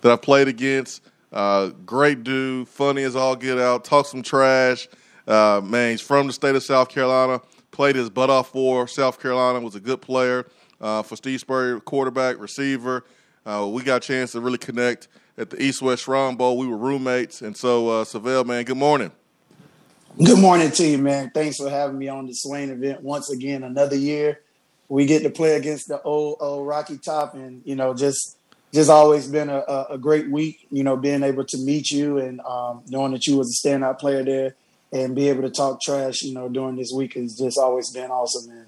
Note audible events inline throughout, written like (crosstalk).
that I played against. Uh, great dude, funny as all get out, talk some trash. Uh, man, he's from the state of South Carolina. Played his butt off for South Carolina. Was a good player uh, for Steve Spurrier, quarterback, receiver. Uh, we got a chance to really connect at the East West Shrine Bowl. We were roommates, and so uh, Syvelle, man, good morning. Good morning to you, man. Thanks for having me on the Swain event once again. Another year, we get to play against the old, old Rocky Top, and you know, just just always been a, a, great week. You know, being able to meet you and um, knowing that you was a standout player there, and be able to talk trash. You know, during this week has just always been awesome, man.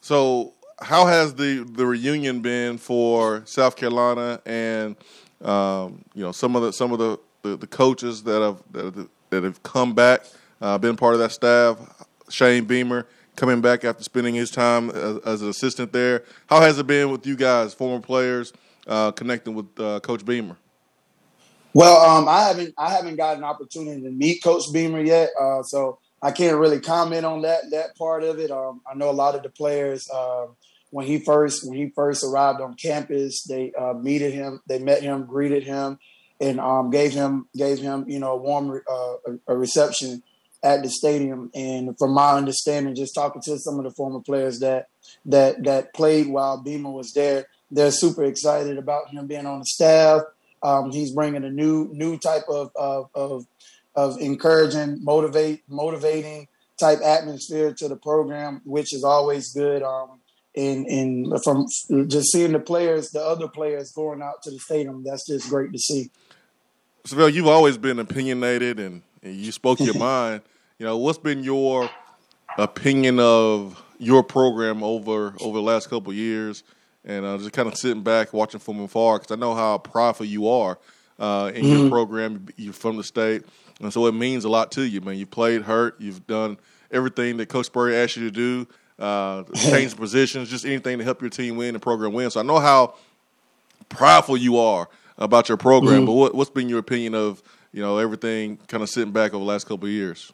So, how has the the reunion been for South Carolina and um, you know some of the some of the, the, the coaches that have that, that have come back, uh, been part of that staff? Shane Beamer coming back after spending his time as, as, an assistant there. How has it been with you guys, former players? Uh, connecting with uh, Coach Beamer? Well, um, I haven't I haven't got an opportunity to meet Coach Beamer yet, uh, so I can't really comment on that that part of it. Um, I know a lot of the players um, when he first when he first arrived on campus, they uh, meted him, they met him, greeted him, and um, gave him gave him you know a warm uh, a reception at the stadium. And from my understanding, just talking to some of the former players that that that played while Beamer was there, they're super excited about him being on the staff. Um, he's bringing a new new type of of, of of encouraging, motivate, motivating type atmosphere to the program, which is always good. Um, and and from just seeing the players, the other players going out to the stadium, that's just great to see. Syvelle, you've always been opinionated and, and you spoke your (laughs) mind. You know, what's been your opinion of your program over over the last couple years? And uh, just kind of sitting back watching from afar because I know how prideful you are uh, in mm-hmm. your program. You're from the state, and so it means a lot to you, man. You played hurt. You've done everything that Coach Spurrier asked you to do. Uh, (laughs) change positions, just anything to help your team win and program win. So I know how prideful you are about your program. Mm-hmm. But what, has been your opinion of you know everything kind of sitting back over the last couple of years?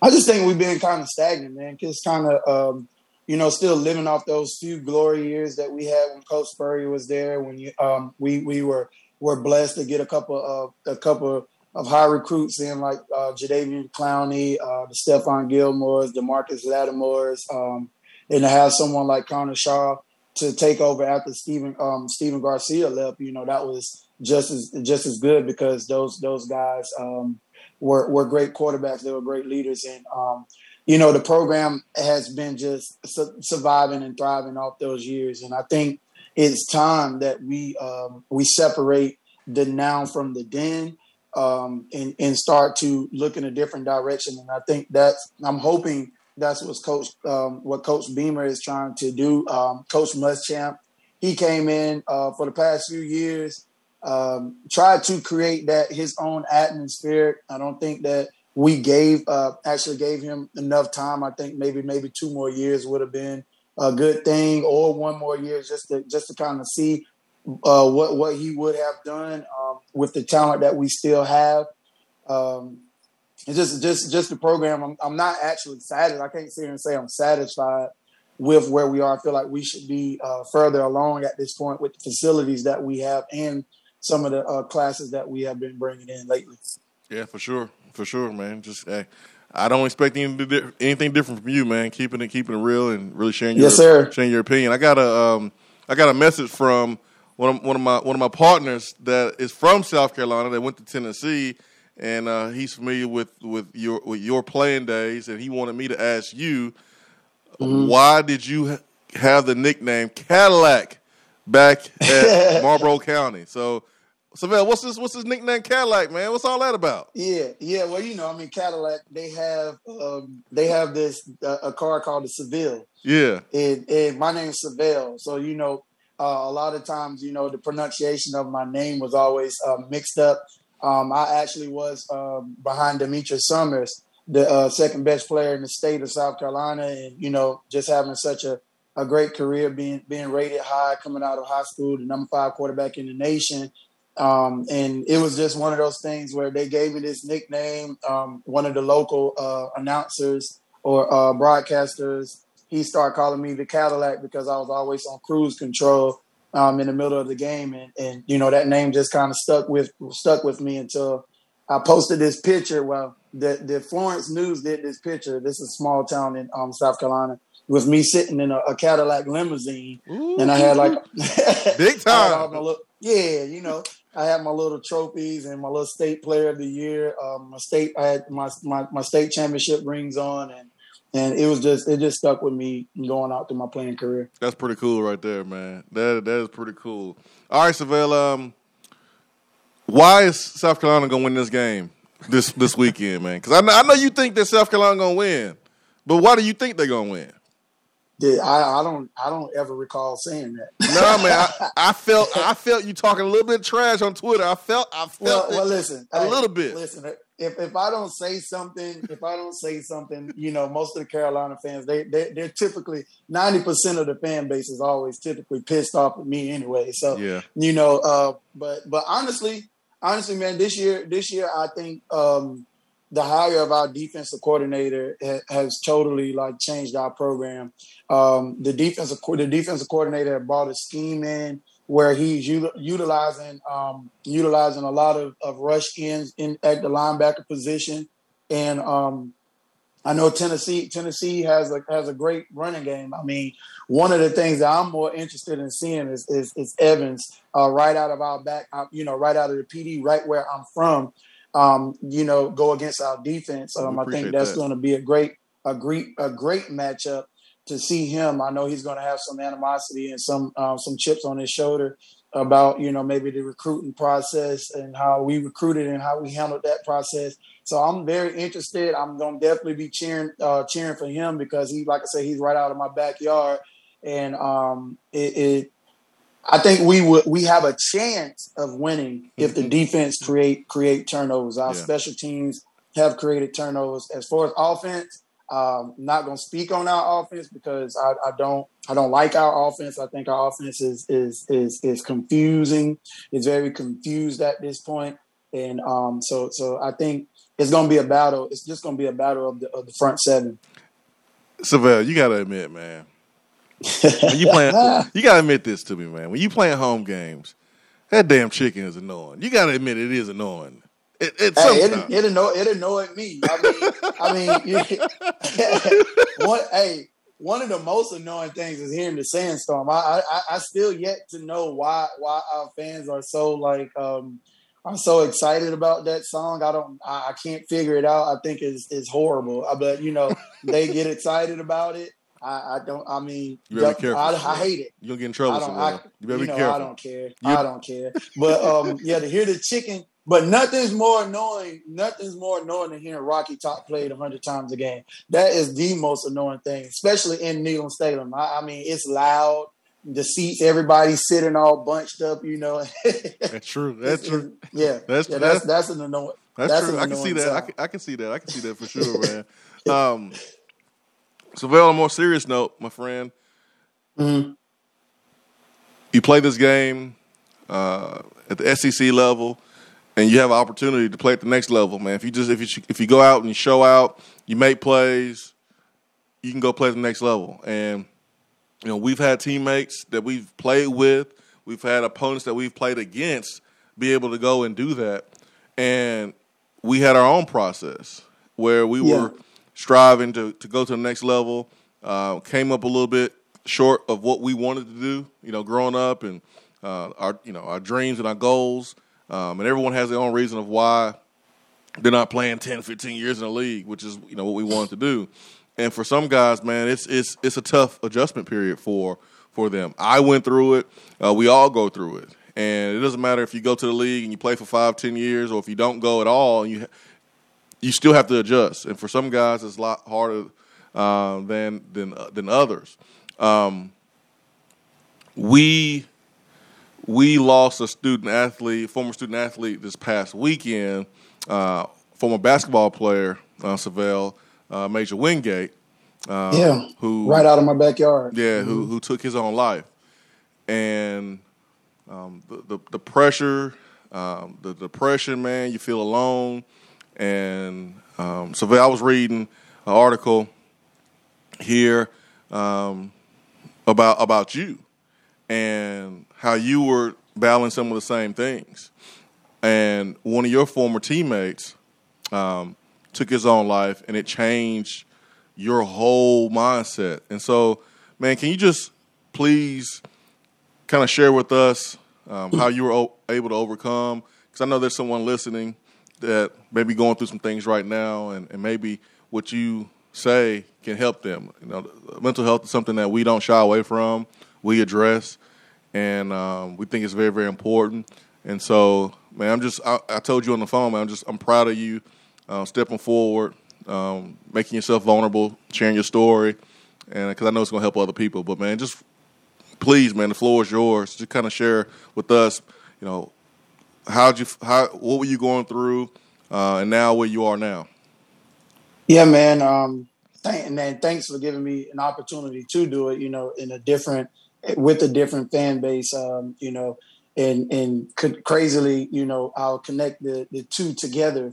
I just think we've been kind of stagnant, man. Cause kind of um, you know, still living off those few glory years that we had when Coach Spurrier was there. When you, um, we we were were blessed to get a couple of a couple of high recruits in like uh, Jadeveon Clowney, uh, the Stephon Gilmores, the Marcus Lattimores, um, and to have someone like Connor Shaw to take over after Stephen um, Stephen Garcia left. You know, that was just as just as good because those those guys um, were were great quarterbacks. They were great leaders, and um, you know, the program has been just su- surviving and thriving off those years. And I think it's time that we um, we separate the now from the then um, and, and start to look in a different direction. And I think that's I'm hoping that's what Coach um, what Coach Beamer is trying to do. Um, Coach Muschamp, he came in uh, for the past few years, um, tried to create that his own atmosphere. I don't think that we gave uh, actually gave him enough time. I think maybe maybe two more years would have been a good thing, or one more year just to just to kind of see uh, what what he would have done um, with the talent that we still have. Um, it's just just just the program. I'm, I'm not actually satisfied. I can't sit here and say I'm satisfied with where we are. I feel like we should be uh, further along at this point with the facilities that we have and some of the uh, classes that we have been bringing in lately. Yeah, for sure for sure, man. Just hey, I don't expect anything, anything different from you, man. Keeping it keeping it real and really sharing your yes, sir. sharing your opinion. I got a um, I got a message from one of, one of my one of my partners that is from South Carolina that went to Tennessee, and uh, he's familiar with with your with your playing days, and he wanted me to ask you mm-hmm. why did you have the nickname Cadillac back at (laughs) Marlboro County? So Syvelle, what's this? What's this nickname? Cadillac, man. What's all that about? Yeah, yeah. Well, you know, I mean, Cadillac. They have um, they have this uh, a car called the Seville. Yeah. And, and my name's Syvelle, so you know, uh, a lot of times, you know, the pronunciation of my name was always uh, mixed up. Um, I actually was um, behind Demetrius Summers, the uh, second best player in the state of South Carolina, and you know, just having such a a great career, being being rated high coming out of high school, the number five quarterback in the nation um, and it was just one of those things where they gave me this nickname. Um, one of the local uh, announcers or uh, broadcasters, he started calling me the Cadillac because I was always on cruise control um, in the middle of the game, and, and you know that name just kind of stuck with stuck with me until I posted this picture. Well, the the Florence News did this picture. This is a small town in um, South Carolina. With me sitting in a, a Cadillac limousine, Ooh. and I had like big (laughs) time. little, yeah, you know, I had my little trophies and my little state player of the year. Um, my state, I had my, my my state championship rings on, and and it was just it just stuck with me going out through my playing career. That's pretty cool, right there, man. That that is pretty cool. All right, Syvelle. Um, why is South Carolina gonna win this game this this weekend, man? Because I know, I know you think that South Carolina gonna win, but why do you think they're gonna win? Yeah, I, I don't I don't ever recall saying that. no, man, I, (laughs) I, felt I felt you talking a little bit trash on Twitter. I felt I felt well, well listen a hey, little bit. Listen, if if I don't say something, if I don't say something, you know, most of the Carolina fans they they they're typically ninety percent of the fan base is always typically pissed off at me anyway. So yeah, you know, uh, but but honestly, honestly, man, this year this year I think um, the hire of our defensive coordinator has totally like changed our program. Um, the defensive the defensive coordinator brought a scheme in where he's utilizing um, utilizing a lot of, of rush ends in at the linebacker position, and um, I know Tennessee Tennessee has a has a great running game. I mean, one of the things that I'm more interested in seeing is is, is Evans uh, right out of our back, uh, you know, right out of the PD, right where I'm from. Um, you know, go against our defense. Um, I think that's that. going to be a great a great a great matchup to see him, I know he's going to have some animosity and some uh, some chips on his shoulder about you know maybe the recruiting process and how we recruited and how we handled that process. So I'm very interested. I'm going to definitely be cheering uh, cheering for him because he, like I said, he's right out of my backyard, and um, it, it I think we would we have a chance of winning if the mm-hmm. defense create create turnovers. Our yeah. special teams have created turnovers. As far as offense, um, not going to speak on our offense because I, I, don't I don't like our offense. I think our offense is is is is confusing. It's very confused at this point, and um, so so I think it's going to be a battle. It's just going to be a battle of the of the front seven. Syvelle, you got to admit, man. When you playing, (laughs) you got to admit this to me, man. When you playing home games, that damn chicken is annoying. You got to admit it is annoying. It, it, hey, it, it, annoyed, it annoyed me. I mean, I mean, (laughs) one, hey, one of the most annoying things is hearing the sandstorm. I, I, I still yet to know why why our fans are so like um, I'm so excited about that song. I don't, I, I can't figure it out. I think it's it's horrible. Uh, but you know, they get excited about it. I, I don't. I mean, you better be careful. I, I, hate it. You'll get in trouble. I you better you be know, careful. I don't care. You, I don't care. But um, yeah, to hear the chicken but nothing's more annoying. Nothing's more annoying than hearing Rocky Top played hundred times a game. That is the most annoying thing, especially in Neyland Stadium. I, I mean, it's loud. The seats, everybody's sitting all bunched up. You know. (laughs) that's true. That's true. Yeah, that's yeah, that's, that's an annoying. That's, that's true. I can see that. I can, I can, see that. I can see that for sure, man. (laughs) Um, so, well, on a more serious note, my friend, mm-hmm. you play this game uh, at the SEC level and you have an opportunity to play at the next level, man. If you just if you if you go out and you show out, you make plays, you can go play at the next level. And you know, we've had teammates that we've played with, we've had opponents that we've played against be able to go and do that. And we had our own process where we yeah. were striving to, to go to the next level. Uh, came up a little bit short of what we wanted to do, you know, growing up and uh, our you know our dreams and our goals. Um, and everyone has their own reason of why they're not playing 10, 15 years in the league, which is you know what we wanted to do. And for some guys, man, it's it's it's a tough adjustment period for for them. I went through it. Uh, we all go through it, and it doesn't matter if you go to the league and you play for five, ten years, or if you don't go at all, and you you still have to adjust. And for some guys, it's a lot harder uh, than than uh, than others. Um, we we lost a student athlete, former student athlete, this past weekend, uh, former basketball player, uh, Syvelle, uh, Major Wingate. Uh, yeah, who right out of my backyard. Yeah, mm-hmm. who who took his own life, and um, the, the, the pressure, um, the depression, man, you feel alone, and um, Syvelle, I was reading an article here um, about about you and how you were battling some of the same things, and one of your former teammates um, took his own life, and it changed your whole mindset. And so, man, can you just please kind of share with us um, how you were o- able to overcome? Because I know there's someone listening that may be going through some things right now, and, and maybe what you say can help them. You know, mental health is something that we don't shy away from. We address, and um, we think it's very, very important. And so, man, I'm just I, I, told you on the phone, man. I'm just I'm proud of you uh, stepping forward, um, making yourself vulnerable, sharing your story, and because I know it's going to help other people. But man, just please, man, the floor is yours. Just kind of share with us, you know, how'd you how what were you going through, uh, and now where you are now. Yeah, man. Um, and then thanks for giving me an opportunity to do it. You know, in a different with a different fan base. Um, you know, and and crazily, you know, I'll connect the the two together.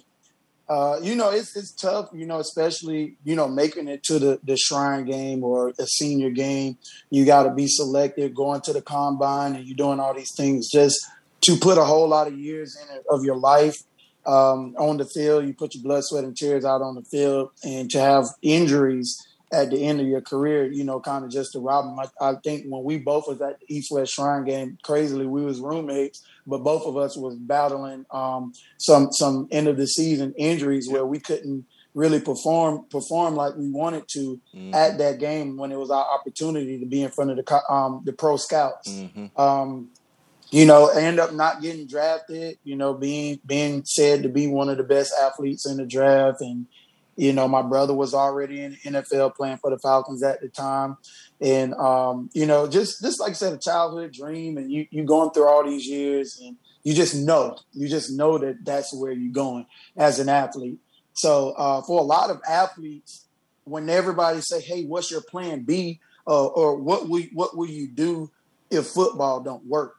Uh, you know, it's it's tough. You know, especially you know making it to the the Shrine game or a senior game. You got to be selected, going to the combine, and you're doing all these things just to put a whole lot of years in it of your life um, on the field. You put your blood, sweat, and tears out on the field, and to have injuries at the end of your career, you know, kind of just to rob them. I, I, think when we both was at the East West Shrine game, crazily we was roommates, but both of us was battling um, some some end of the season injuries where we couldn't really perform perform like we wanted to mm-hmm. at that game when it was our opportunity to be in front of the um, the pro scouts. Mm-hmm. Um, you know, end up not getting drafted, you know, being being said to be one of the best athletes in the draft. And, you know, my brother was already in the NFL playing for the Falcons at the time. And um, you know, just just like I said, a childhood dream and you you going through all these years and you just know, you just know that that's where you're going as an athlete. So uh, for a lot of athletes, when everybody say, "Hey, what's your plan B?" Uh, or what will what will you do if football don't work?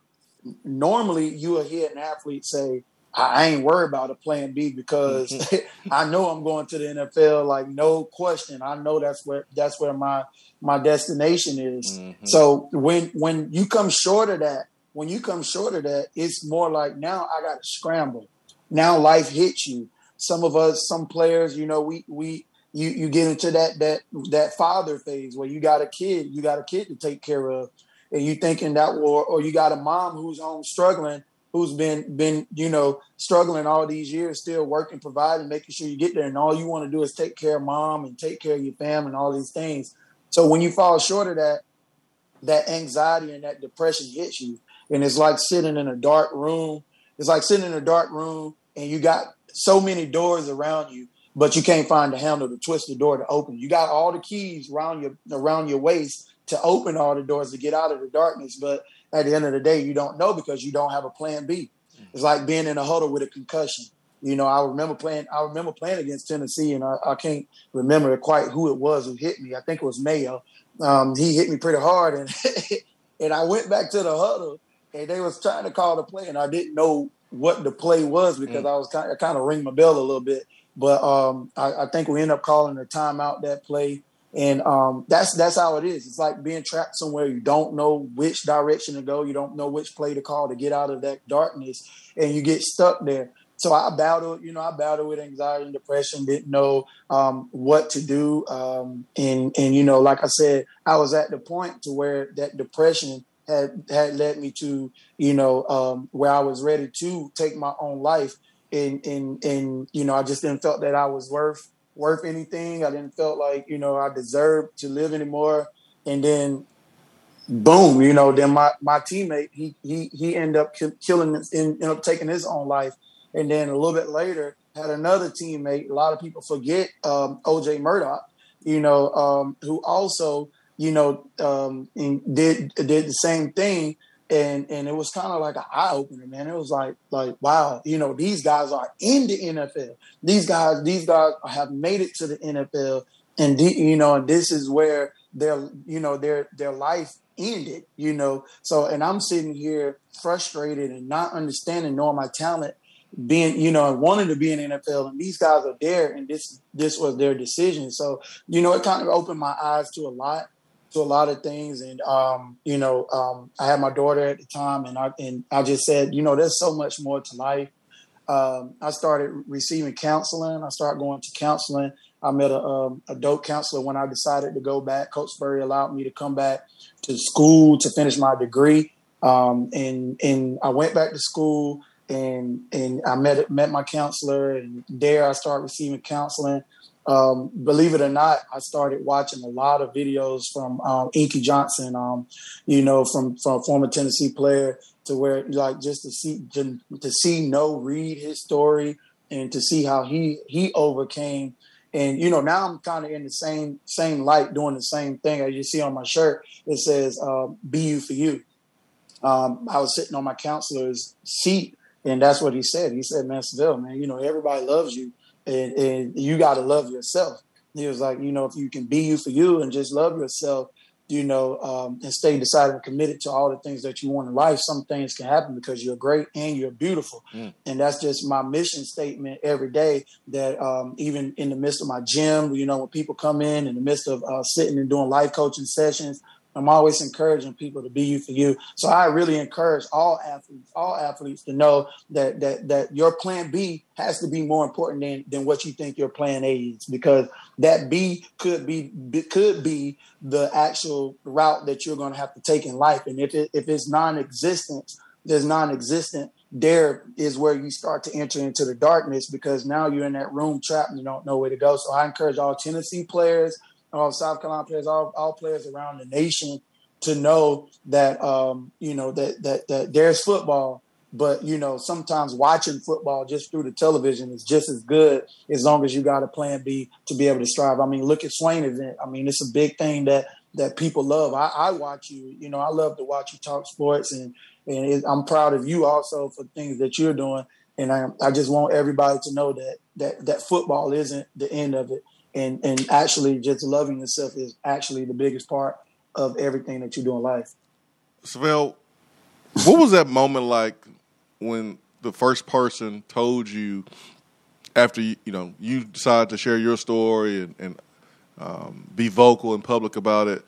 Normally you will hear an athlete say, I ain't worried about a plan B because (laughs) I know I'm going to the NFL. Like no question, I know that's where that's where my my destination is. Mm-hmm. So when when you come short of that, when you come short of that, it's more like now I got to scramble. Now life hits you. Some of us, some players, you know, we we you you get into that that that father phase where you got a kid, you got a kid to take care of and you thinking that or or you got a mom who's home struggling who's been been you know struggling all these years still working providing making sure you get there and all you want to do is take care of mom and take care of your family and all these things. So when you fall short of that that anxiety and that depression hits you and it's like sitting in a dark room it's like sitting in a dark room and you got so many doors around you but you can't find the handle to twist the door to open. You got all the keys around your around your waist to open all the doors to get out of the darkness. But at the end of the day, you don't know because you don't have a plan B. It's like being in a huddle with a concussion. You know, I remember playing. I remember playing against Tennessee, and I, I can't remember quite who it was who hit me. I think it was Mayo. Um, he hit me pretty hard, and (laughs) and I went back to the huddle, and they was trying to call the play, and I didn't know what the play was because mm. I was kind of, kind of ring my bell a little bit. But um, I, I, think we ended up calling a timeout that play. And um, that's that's how it is. It's like being trapped somewhere you don't know which direction to go, you don't know which play to call to get out of that darkness, and you get stuck there. So I battled, you know, I battled with anxiety and depression. Didn't know um, what to do, um, and and you know, like I said, I was at the point to where that depression had had led me to, you know, um, where I was ready to take my own life, and and and you know, I just didn't felt that I was worth worth anything. I didn't felt like you know I deserved to live anymore. And then, boom, you know, then my my teammate he he he ended up killing, ended up taking his own life. And then a little bit later, had another teammate. A lot of people forget um, OJ Murdock, you know, um, who also you know um, did did the same thing and and it was kind of like an eye opener, man. It was like like wow, you know, these guys are in the NFL. These guys, these guys have made it to the NFL, and you know, and this is where their you know their their life ended. You know, so and I'm sitting here frustrated and not understanding, knowing my talent, being you know, and wanting to be in NFL, and these guys are there, and this this was their decision. So you know, it kind of opened my eyes to a lot to a lot of things, and um, you know, um, I had my daughter at the time, and I and I just said, you know, there's so much more to life. Um, I started receiving counseling. I started going to counseling. I met a um, adult counselor when I decided to go back. Coach allowed me to come back to school to finish my degree, um, and and I went back to school and and I met met my counselor, and there I started receiving counseling um, believe it or not, I started watching a lot of videos from um, Inky Johnson, um, you know, from from former Tennessee player to where like just to see to, to see no read his story and to see how he he overcame. And you know, now I'm kind of in the same same light, doing the same thing as you see on my shirt. It says uh, "Be you for you." Um, I was sitting on my counselor's seat, and that's what he said. He said, "Man, Syvelle, man, you know everybody loves you." And, and you got to love yourself. He was like, you know, if you can be you for you and just love yourself, you know, um, and stay decided and committed to all the things that you want in life, some things can happen because you're great and you're beautiful. Mm. And that's just my mission statement every day that um, even in the midst of my gym, you know, when people come in, in the midst of uh, sitting and doing life coaching sessions, I'm always encouraging people to be you for you. So I really encourage all athletes, all athletes to know that that that your plan B has to be more important than than what you think your plan A is because that B could be could be the actual route that you're going to have to take in life. And if it, if it's non-existent, there's non-existent. There is where you start to enter into the darkness because now you're in that room trapped and you don't know where to go. So I encourage all Tennessee players, all South Carolina players, all, all players around the nation to know that um, you know that, that that there's football, but you know sometimes watching football just through the television is just as good as long as you got a plan B to be able to strive. I mean, look at Swain event. I mean, it's a big thing that that people love. I, I watch you. You know, I love to watch you talk sports, and and it, I'm proud of you also for things that you're doing. And I, I just want everybody to know that that that football isn't the end of it and and actually just loving yourself is actually the biggest part of everything that you do in life. Syvelle, what was that moment like when the first person told you after you, you know you decided to share your story and, and um, be vocal and public about it?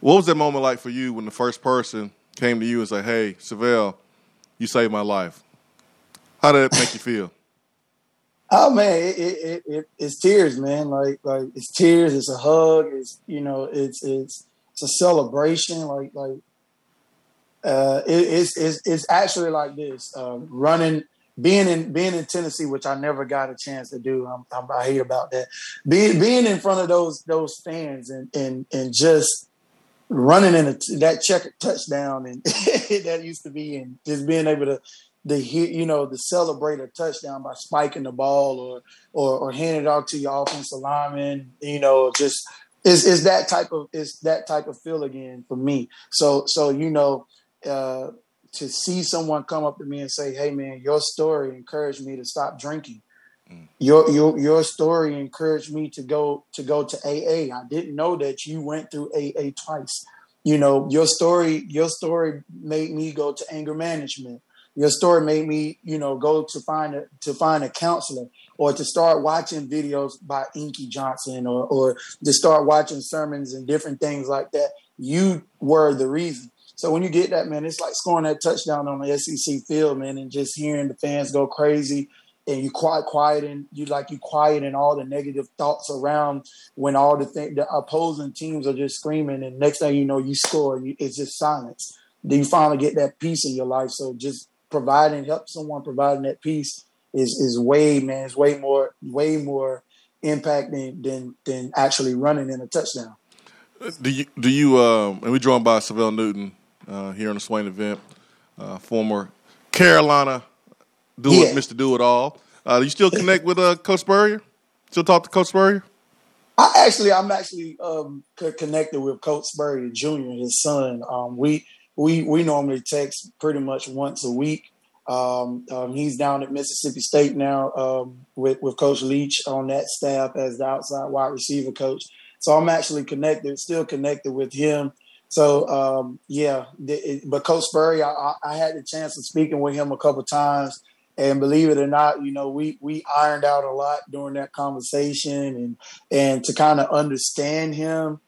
What was that moment like for you when the first person came to you and said, "Hey, Syvelle, you saved my life"? How did it make you feel? Oh man, it, it, it, it's tears, man. Like like it's tears. It's a hug. It's you know, it's it's it's a celebration. Like like uh, it, it's it's it's actually like this. Uh, running, being in being in Tennessee, which I never got a chance to do. I'm, I'm, i hate about that. Being being in front of those those fans and and and just running in a, that check touchdown and (laughs) that used to be and just being able to the hit, you know the celebrate a touchdown by spiking the ball or or, or handing it off to your offensive lineman. You know, just is is that type of is that type of feel again for me. So so you know. Uh, to see someone come up to me and say, "Hey, man, your story encouraged me to stop drinking. Mm. Your your your story encouraged me to go to go to AA. I didn't know that you went through AA twice. You know, your story your story made me go to anger management your story made me, you know, go to find a to find a counselor or to start watching videos by Inky Johnson or or to start watching sermons and different things like that. You were the reason. So when you get that, man, it's like scoring that touchdown on the SEC field, man, and just hearing the fans go crazy and you quiet, and you like you quiet and all the negative thoughts around when all the th- the opposing teams are just screaming, and next thing you know, you score. You, it's just silence. Then you finally get that peace in your life. So just providing help someone providing that peace is is way man is way more way more impact than than, than actually running in a touchdown. Do you do you um, and we're joined by Syvelle Newton uh, here on the Swain event, uh, former Carolina do it, Mr. Do It All. Uh, do you still connect with uh, Coach Spurrier? Still talk to Coach Spurrier? I actually, I'm actually um, connected with Coach Spurrier Jr., his son. Um, we we we normally text pretty much once a week. Um, um, he's down at Mississippi State now um, with with Coach Leach on that staff as the outside wide receiver coach. So I'm actually connected, still connected with him. So um, yeah, it, but Coach Spurrier, I, I, had the chance of speaking with him a couple times, and believe it or not, you know, we we ironed out a lot during that conversation, and and to kind of understand him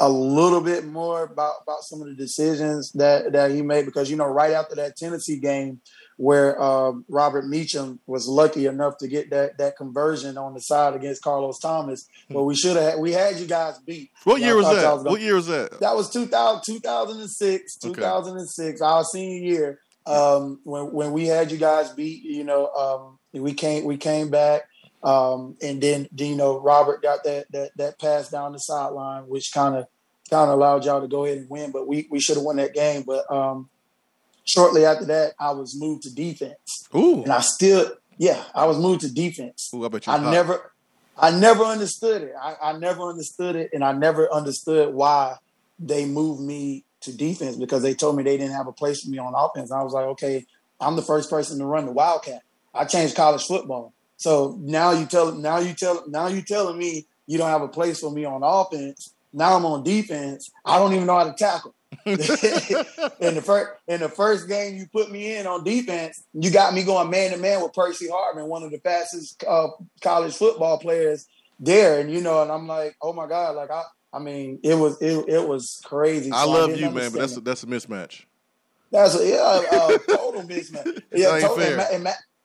a little bit more about, about some of the decisions that, that he made because you know right after that Tennessee game where uh, Robert Meacham was lucky enough to get that that conversion on the side against Carlos Thomas, hmm. but we should have we had you guys beat. What year was that? Was what year was that? That was 2000, 2006, 2006, okay. our senior year. Um, when when we had you guys beat, you know, um, we came we came back. Um, and then, you know, Robert got that that that pass down the sideline, which kind of kind of allowed y'all to go ahead and win. But we we should have won that game. But um, shortly after that, I was moved to defense. Ooh. And I still, yeah, I was moved to defense. Ooh, I bet you. I never, I never understood it. I, I never understood it, and I never understood why they moved me to defense because they told me they didn't have a place for me on offense. I was like, okay, I'm the first person to run the Wildcat. I changed college football. So now you tell now you tell now you telling me you don't have a place for me on offense. Now I'm on defense. I don't even know how to tackle. (laughs) in the first in the first game you put me in on defense, you got me going man to man with Percy Harvin, one of the fastest uh, college football players there. And you know, and I'm like, oh my god, like I, I mean, it was it, it was crazy. I love I you, man, but that's a, that's a mismatch. That's a yeah, a, total mismatch. (laughs) Yeah, total,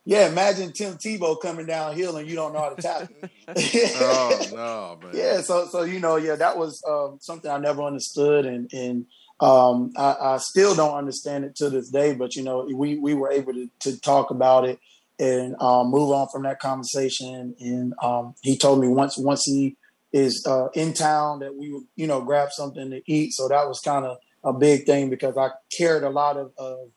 yeah, imagine Tim Tebow coming downhill and you don't know how to tackle. (laughs) (laughs) oh no, man. Yeah, so so you know, yeah, that was um, something I never understood, and and um, I, I, still don't understand it to this day. But you know, we we were able to to talk about it and um, move on from that conversation. And um, he told me once once he is uh, in town that we would you know grab something to eat. So that was kind of a big thing because I cared a lot of, of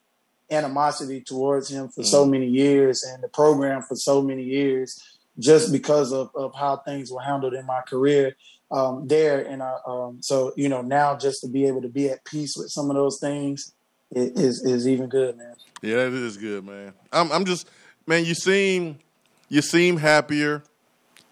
animosity towards him for mm. so many years and the program for so many years just because of, of how things were handled in my career um, there. And I, um, so, you know, now just to be able to be at peace with some of those things is, is even good, man. Yeah, it is good, man. I'm, I'm just, man, you seem, you seem happier.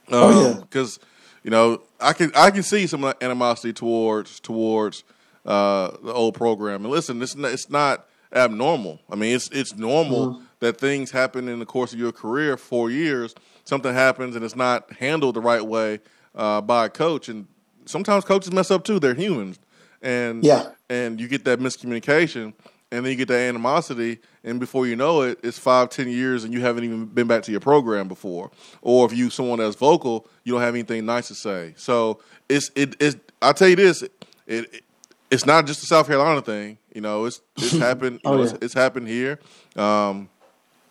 Um, oh, yeah. Cause, you know, I can, I can see some animosity towards, towards, uh, the old program. And listen, it's not, it's not, abnormal. I mean, it's it's normal mm-hmm. that things happen in the course of your career. Four years, something happens and it's not handled the right way uh, by a coach, and sometimes coaches mess up too. They're humans, and yeah, and you get that miscommunication, and then you get that animosity, and before you know it, it's five, ten years, and you haven't even been back to your program before. Or if you someone that's vocal, you don't have anything nice to say. So it's it is. I'll tell you this. It, it, it's not just a South Carolina thing. You know, it's it's (laughs) happened. You oh, know, yeah. it's, it's, happened here, um,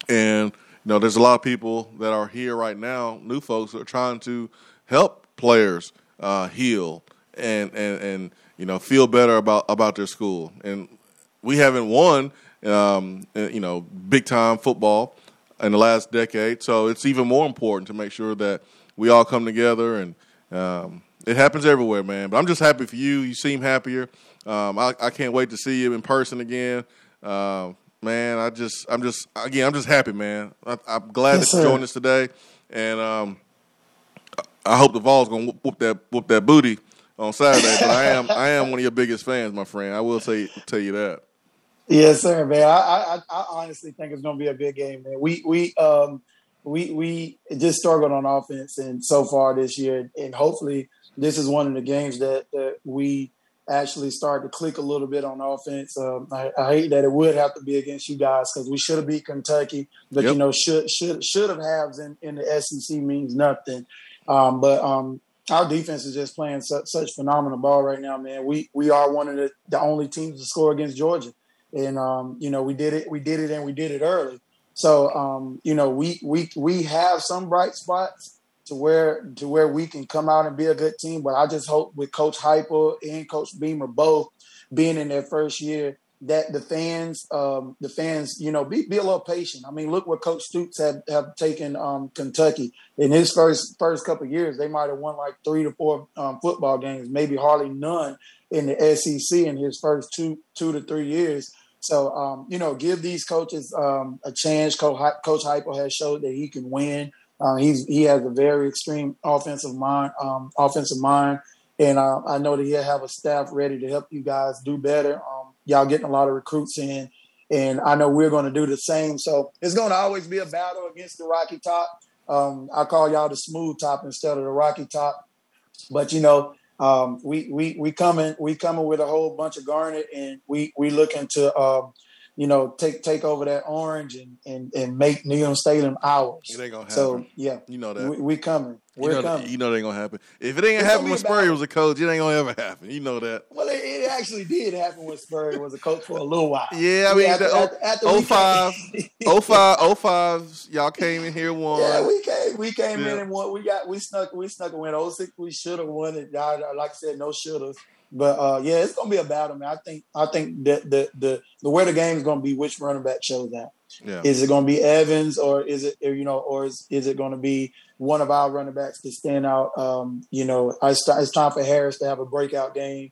and you know, there's a lot of people that are here right now, new folks that are trying to help players uh, heal and and and you know feel better about about their school. And we haven't won, um, you know, big time football in the last decade, so it's even more important to make sure that we all come together and. Um, it happens everywhere, man. But I'm just happy for you. You seem happier. Um, I, I, can't wait to see you in person again. Uh, man, I just, I'm just, again, I'm just happy, man. I, am glad yes, that you joined us today, and um, I hope the Vols gonna whoop, whoop, that whoop that booty on Saturday. but I am, I am one of your biggest fans, my friend. I will say tell you that. Yes, sir, man. I, I, I honestly think it's gonna be a big game, man. We, we, um, we, we just struggled on offense, and so far this year, and hopefully this is one of the games that, that we actually start to click a little bit on offense. Um, I, I, hate that it would have to be against you guys because we should have beat Kentucky, but yep. you know, should should should have halves in, in the SEC means nothing. Um, but um, our defense is just playing such, such phenomenal ball right now, man. We we are one of the, the only teams to score against Georgia, and um, you know we did it, we did it, and we did it early. So um, you know we we we have some bright spots to where to where we can come out and be a good team. But I just hope with Coach Heupel and Coach Beamer both being in their first year that the fans, um, the fans, you know, be, be a little patient. I mean, look what Coach Stoops have, have taken um, Kentucky in his first first couple years. They might have won like three to four um, football games, maybe hardly none in the SEC in his first two two to three years. So, um, you know, give these coaches um, a chance. Coach, Heupel has showed that he can win. Uh, he's he has a very extreme offensive mind, um, offensive mind, and uh, I know that he'll have a staff ready to help you guys do better. Um, y'all getting a lot of recruits in, and I know we're going to do the same. So it's going to always be a battle against the Rocky Top. Um, I call y'all the smooth top instead of the Rocky Top, but you know um, we we we coming we coming with a whole bunch of garnet, and we we looking to um, you know, take take over that orange and and, and make Neyland Stadium ours. It ain't gonna happen. So yeah, you know that we, we coming. We're you know coming. That, you know that ain't gonna happen. If it ain't It's happen when Spurrier was a coach, it ain't gonna ever happen. You know that. well, it, it actually did happen when Spurrier was a coach for a little while. Yeah, I mean, after, the- after, after we 05, 05, (laughs) 05, y'all came in here one. Yeah, we came. We came in and won. We got. We snuck. We snuck and win. 06, we should have won it. Like I said, no shouldas. But uh, yeah, it's gonna be a battle, man. I think. I think that the the the where the game's gonna be, which running back shows that. yeah. Is it gonna be Evans or is it or, you know or is is it gonna be one of our running backs to stand out? Um, you know, it's, it's time for Harris to have a breakout game,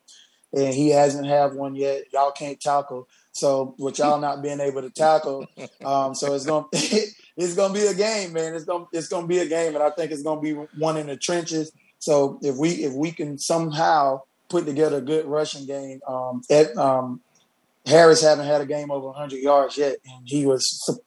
and he hasn't had one yet. Y'all can't tackle. So with y'all not being able to tackle, (laughs) um, so it's gonna (laughs) it's gonna be a game, man. It's gonna it's gonna be a game, and I think it's gonna be one in the trenches. So if we if we can somehow put together a good rushing game, um, at, um, Harris haven't had a game over 100 yards yet, and he was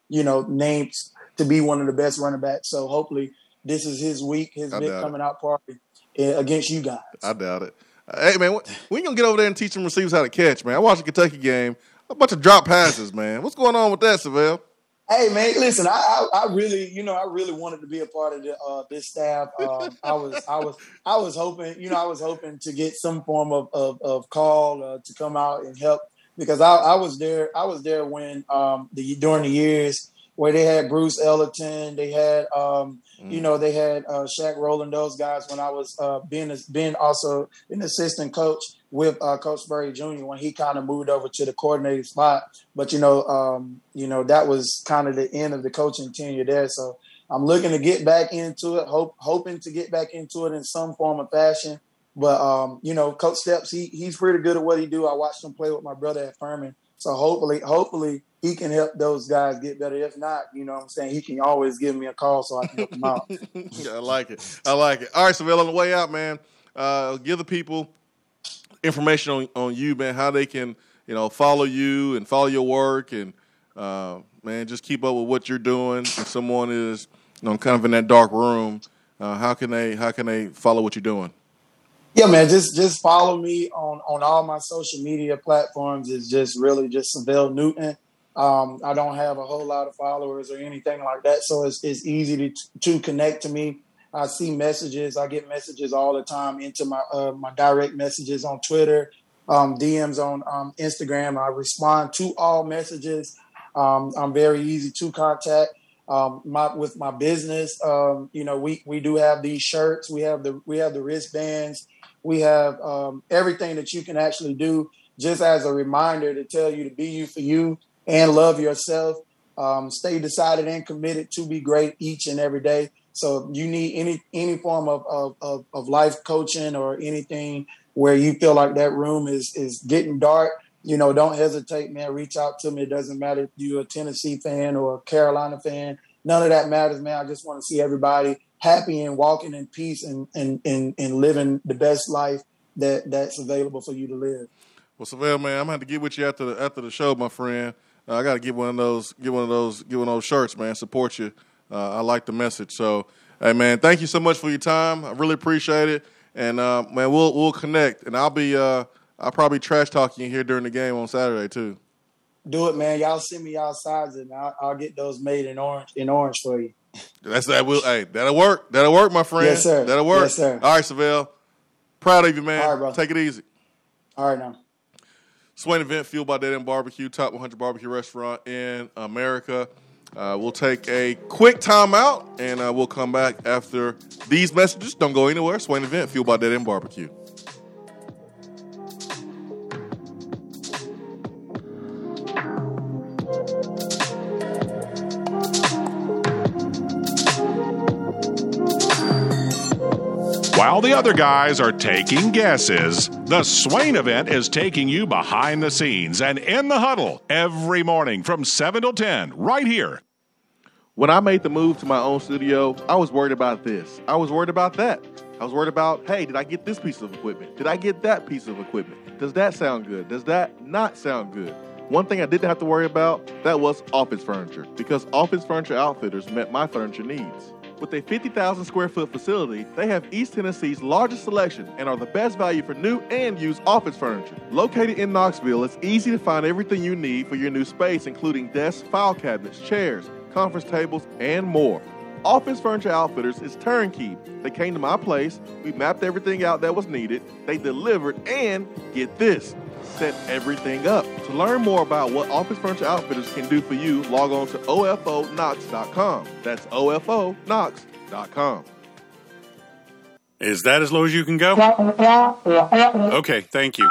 you know named to be one of the best running backs. So hopefully this is his week, his big doubt it. coming out party uh, against you guys. I doubt it. Hey man, we gonna get over there and teach them receivers how to catch, man. I watched the Kentucky game. A bunch of drop passes, man. What's going on with that, Syvelle? Hey man, listen, I, I I really, you know, I really wanted to be a part of the, uh, this staff. Um, I was, I was, I was hoping, you know, I was hoping to get some form of of, of call uh, to come out and help because I, I was there. I was there when um, the during the years where they had Bruce Ellington, they had, um, you know, they had uh, Shaq Roland, those guys. When I was uh, being being also an assistant coach with uh, Coach Spurrier Jr. when he kind of moved over to the coordinator spot. But you know, um, you know that was kind of the end of the coaching tenure there. So I'm looking to get back into it, hope hoping to get back into it in some form of fashion. But um, you know, Coach Steps, he he's pretty good at what he do. I watched him play with my brother at Furman. So hopefully, hopefully he can help those guys get better. If not, you know what I'm saying, he can always give me a call so I can help him out. (laughs) yeah, I like it. I like it. All right, Syvelle, on the way out, man, uh, give the people information on, on you, man, how they can, you know, follow you and follow your work and, uh, man, just keep up with what you're doing. If someone is, you know, kind of in that dark room, uh, how can they how can they follow what you're doing? Yeah, man, just just follow me on on all my social media platforms. It's just really just Syvelle Newton. Um, I don't have a whole lot of followers or anything like that, so it's it's easy to to connect to me. I see messages. I get messages all the time into my uh, my direct messages on Twitter, um, DMs on um, Instagram. I respond to all messages. Um, I'm very easy to contact. Um, my with my business, um, you know, we we do have these shirts. We have the we have the wristbands. We have um, everything that you can actually do, just as a reminder to tell you to be you for you and love yourself. Um, stay decided and committed to be great each and every day. So you need any any form of, of, of, of life coaching or anything where you feel like that room is is getting dark, you know, don't hesitate, man. Reach out to me. It doesn't matter if you're a Tennessee fan or a Carolina fan. None of that matters, man. I just want to see everybody happy and walking in peace and and, and, and living the best life that that's available for you to live. Well, Syvelle, man, I'm gonna have to get with you after the after the show, my friend. Uh, I got to get one of those, get one of those, get one of those shirts, man. Support you. Uh, I like the message. So, hey, man, thank you so much for your time. I really appreciate it. And uh, man, we'll we'll connect. And I'll be uh, I'll probably trash talking you here during the game on Saturday too. Do it, man. Y'all send me y'all sizes, and I'll, I'll get those made in orange in orange for you. That's that. Will hey, that'll work. That'll work, my friend. Yes, sir. That'll work. Yes, sir. All right, Syvelle. Proud of you, man. All right, bro. Take it easy. All right, now. Swain event fueled by Dead End Barbecue, top 100 barbecue restaurant in America. Uh, we'll take a quick timeout and uh, we'll come back after these messages. Don't go anywhere. Swain event fueled by Dead End Barbecue. While the other guys are taking guesses, the Swain event is taking you behind the scenes and in the huddle every morning from 7 till 10, right here. When I made the move to my own studio, I was worried about this. I was worried about that. I was worried about, hey, did I get this piece of equipment? Did I get that piece of equipment? Does that sound good? Does that not sound good? One thing I didn't have to worry about, that was office furniture, because office furniture outfitters met my furniture needs. With a 50,000 square foot facility, they have East Tennessee's largest selection and are the best value for new and used office furniture. Located in Knoxville, it's easy to find everything you need for your new space, including desks, file cabinets, chairs, conference tables, and more. Office Furniture Outfitters is turnkey. They came to my place, we mapped everything out that was needed, they delivered, and get this, set everything up. To learn more about what Office Furniture Outfitters can do for you, log on to OFOKnox.com. That's OFOKnox.com. Is that as low as you can go? Okay, thank you.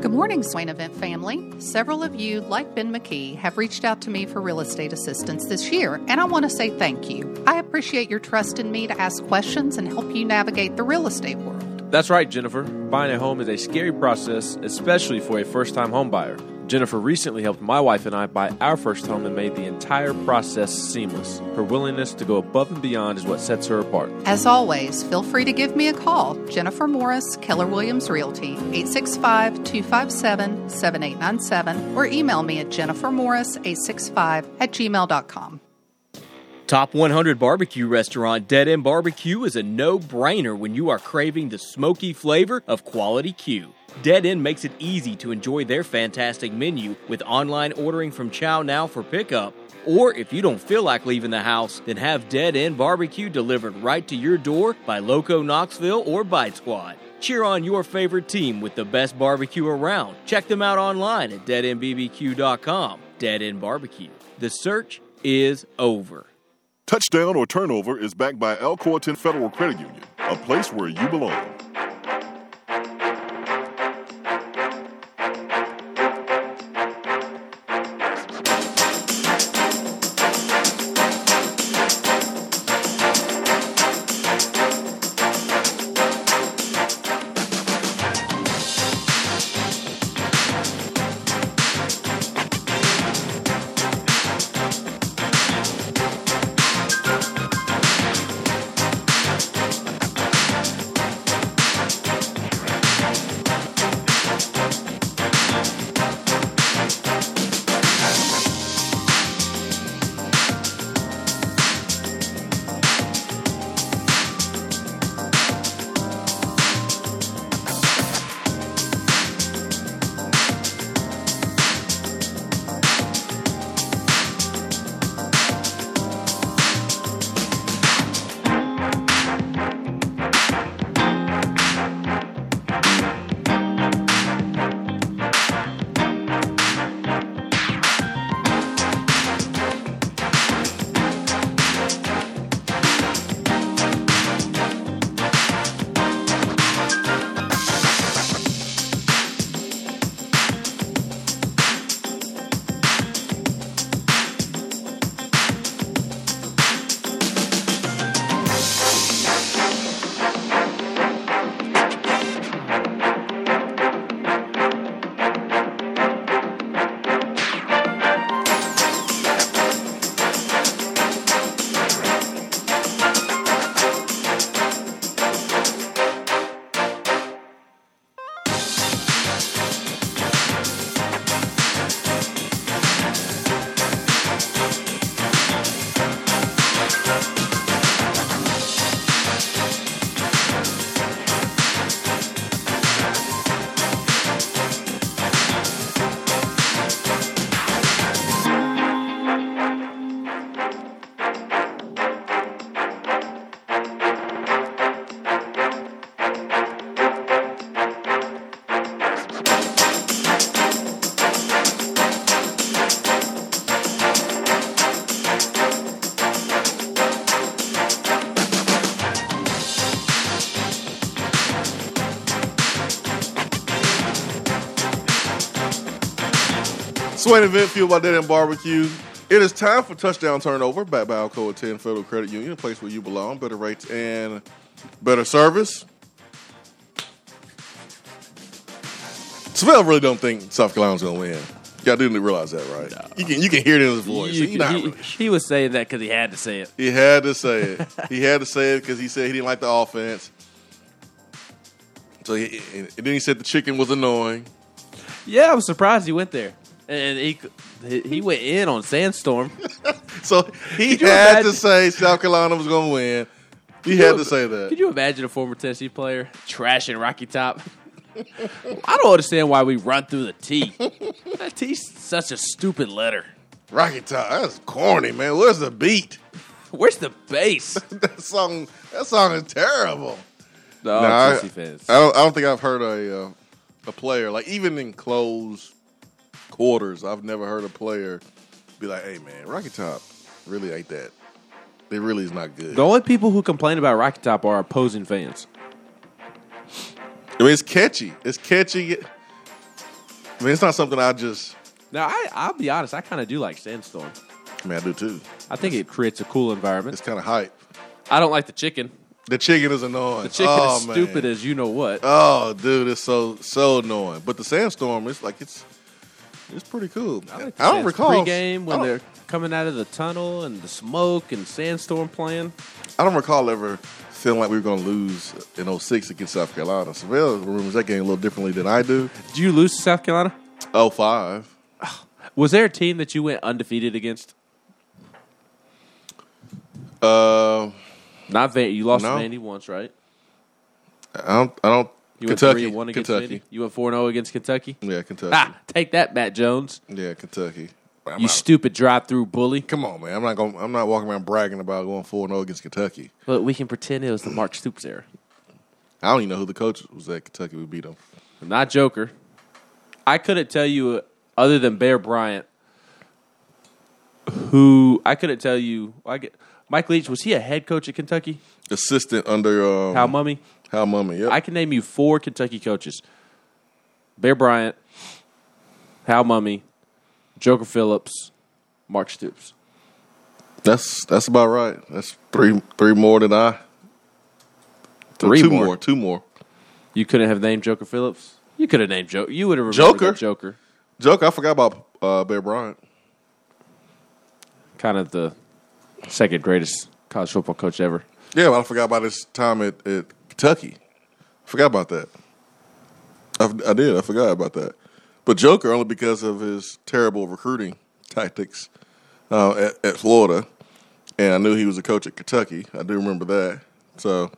Good morning, Swain Event family. Several of you, like Ben McKee, have reached out to me for real estate assistance this year, and I want to say thank you. I appreciate your trust in me to ask questions and help you navigate the real estate world. That's right, Jennifer. Buying a home is a scary process, especially for a first time homebuyer. Jennifer recently helped my wife and I buy our first home and made the entire process seamless. Her willingness to go above and beyond is what sets her apart. As always, feel free to give me a call. Jennifer Morris, Keller Williams Realty, 865 257 7897, or email me at jennifermorris865 at gmail.com. Top 100 barbecue restaurant Dead End Barbecue is a no brainer when you are craving the smoky flavor of quality Q. Dead End makes it easy to enjoy their fantastic menu with online ordering from Chow Now for pickup. Or if you don't feel like leaving the house, then have Dead End Barbecue delivered right to your door by Loco Knoxville or Bite Squad. Cheer on your favorite team with the best barbecue around. Check them out online at deadendbbq.com. Dead End Barbecue. The search is over. Touchdown or turnover is backed by Alcoa Tenn Federal Credit Union, a place where you belong. Swain Event fueled by Dead End Barbecue. It is time for touchdown turnover. Back by Alcoa Tenn Federal Credit Union, a place where you belong. Better rates and better service. Syvelle really don't think South Carolina's going to win. Y'all didn't realize that, right? You can you can hear it in his voice. You- he, really he was saying that because he had to say it. He had to say it. (laughs) he had to say it because he said he didn't like the offense. So he, and then he said the chicken was annoying. Yeah, I was surprised he went there, and he he went in on Sandstorm. (laughs) So he Could you had to say South Carolina was going to win. He had to say that. Could you imagine a former Tennessee player trashing Rocky Top? I don't understand why we run through the T. That T's such a stupid letter. Rocky Top, that's corny, man. Where's the beat? Where's the bass? (laughs) that song, that song is terrible. No, Nah, I, Tennessee fans. I don't, I don't think I've heard a uh, a player like even in close quarters. I've never heard a player be like, "Hey, man, Rocky Top really ain't that. It really is not good." The only people who complain about Rocky Top are opposing fans. I mean, it's catchy. It's catchy. I mean, it's not something I just. Now, I, I'll be honest, I kind of do like Sandstorm. I mean, I do too. I think it creates a cool environment. It's kind of hype. I don't like the chicken. The chicken is annoying. The chicken Oh, is man. stupid as you know what. Oh, dude, it's so so annoying. But the sandstorm, it's like it's it's pretty cool. I, like the don't recall pregame I when they're coming out of the tunnel and the smoke and Sandstorm playing. I don't recall ever feeling like we were going to lose in 06 against South Carolina. So, Syvelle remembers that game a little differently than I do. Did you lose to South Carolina? 05. (sighs) Was there a team that you went undefeated against? Uh, Not Van. You lost No. Vandy once, right? I don't. I don't. You went Kentucky. three and one against Kentucky. Vandy. You went four and zero against Kentucky. Yeah, Kentucky. Ah, take that, Matt Jones. Yeah, Kentucky. I'm You not- stupid drive-through bully. come on, man. I'm not going. I'm not walking around bragging about going four and 0 against Kentucky. But we can pretend it was the Mark Stoops era. I don't even know who the coach was at Kentucky. We beat them. Not Joker. I couldn't tell you uh, other than Bear Bryant. Who I couldn't tell you. I get Mike Leach. Was he a head coach at Kentucky? Assistant under um, Hal Mumme. Hal Mumme. Yep. I can name you four Kentucky coaches: Bear Bryant, Hal Mumme, Joker Phillips, Mark Stoops. That's that's about right. That's three three more than I. Three two more. more. Two more. You couldn't have named Joker Phillips. You could have named Joker. You would have Joker? Joker. Joke. I forgot about uh, Bear Bryant. Kind of the second greatest college football coach ever. Yeah, well, I forgot about his time at, at Kentucky. I Forgot about that. I, I did. I forgot about that. But Joker only because of his terrible recruiting tactics uh, at, at Florida, and I knew he was a coach at Kentucky. I do remember that. So,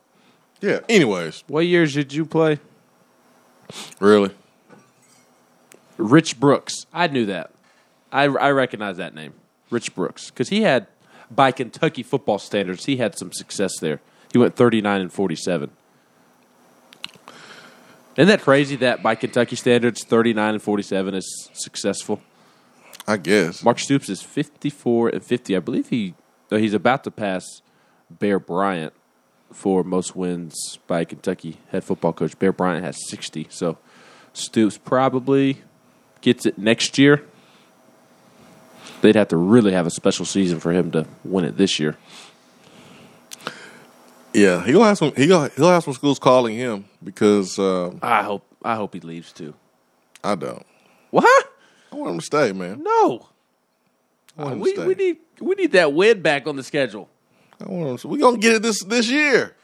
yeah. Anyways, What years did you play? really, Rich Brooks. I knew that. I, I recognize that name, Rich Brooks, because he had, by Kentucky football standards, he had some success there. He went 39 and 47. Isn't that crazy that by Kentucky standards, 39 and 47 is successful? I guess. Mark Stoops is 54 and 50. I believe he no, he's about to pass Bear Bryant for most wins by Kentucky head football coach. Bear Bryant has 60. So Stoops probably gets it next year. They'd have to really have a special season for him to win it this year. Yeah, he'll have some. He'll he'll have some schools calling him because um, I hope I hope he leaves too. I don't. What? I want him to stay, man. No. I want him to we, stay. we need we need that win back on the schedule. I want him. To, we gonna get it this this year.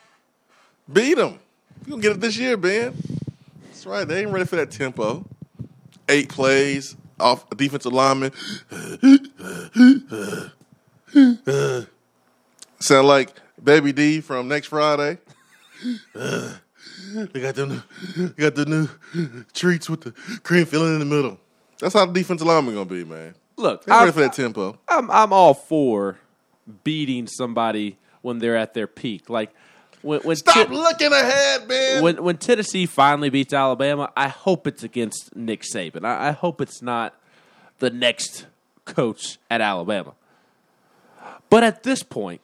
Beat them. We gonna get it this year, Ben. That's right. They ain't ready for that tempo. Eight plays off a defensive lineman. (sighs) Sound like Baby D from next Friday. they got the new, they got the new treats with the cream filling in the middle. That's how the defensive lineman gonna be, man. Look, They ain't ready for that tempo. I'm I'm all for beating somebody when they're at their peak. Like when when Stop Ten- looking ahead, man. when when Tennessee finally beats Alabama, I hope it's against Nick Saban. I, I hope it's not the next coach at Alabama. But at this point,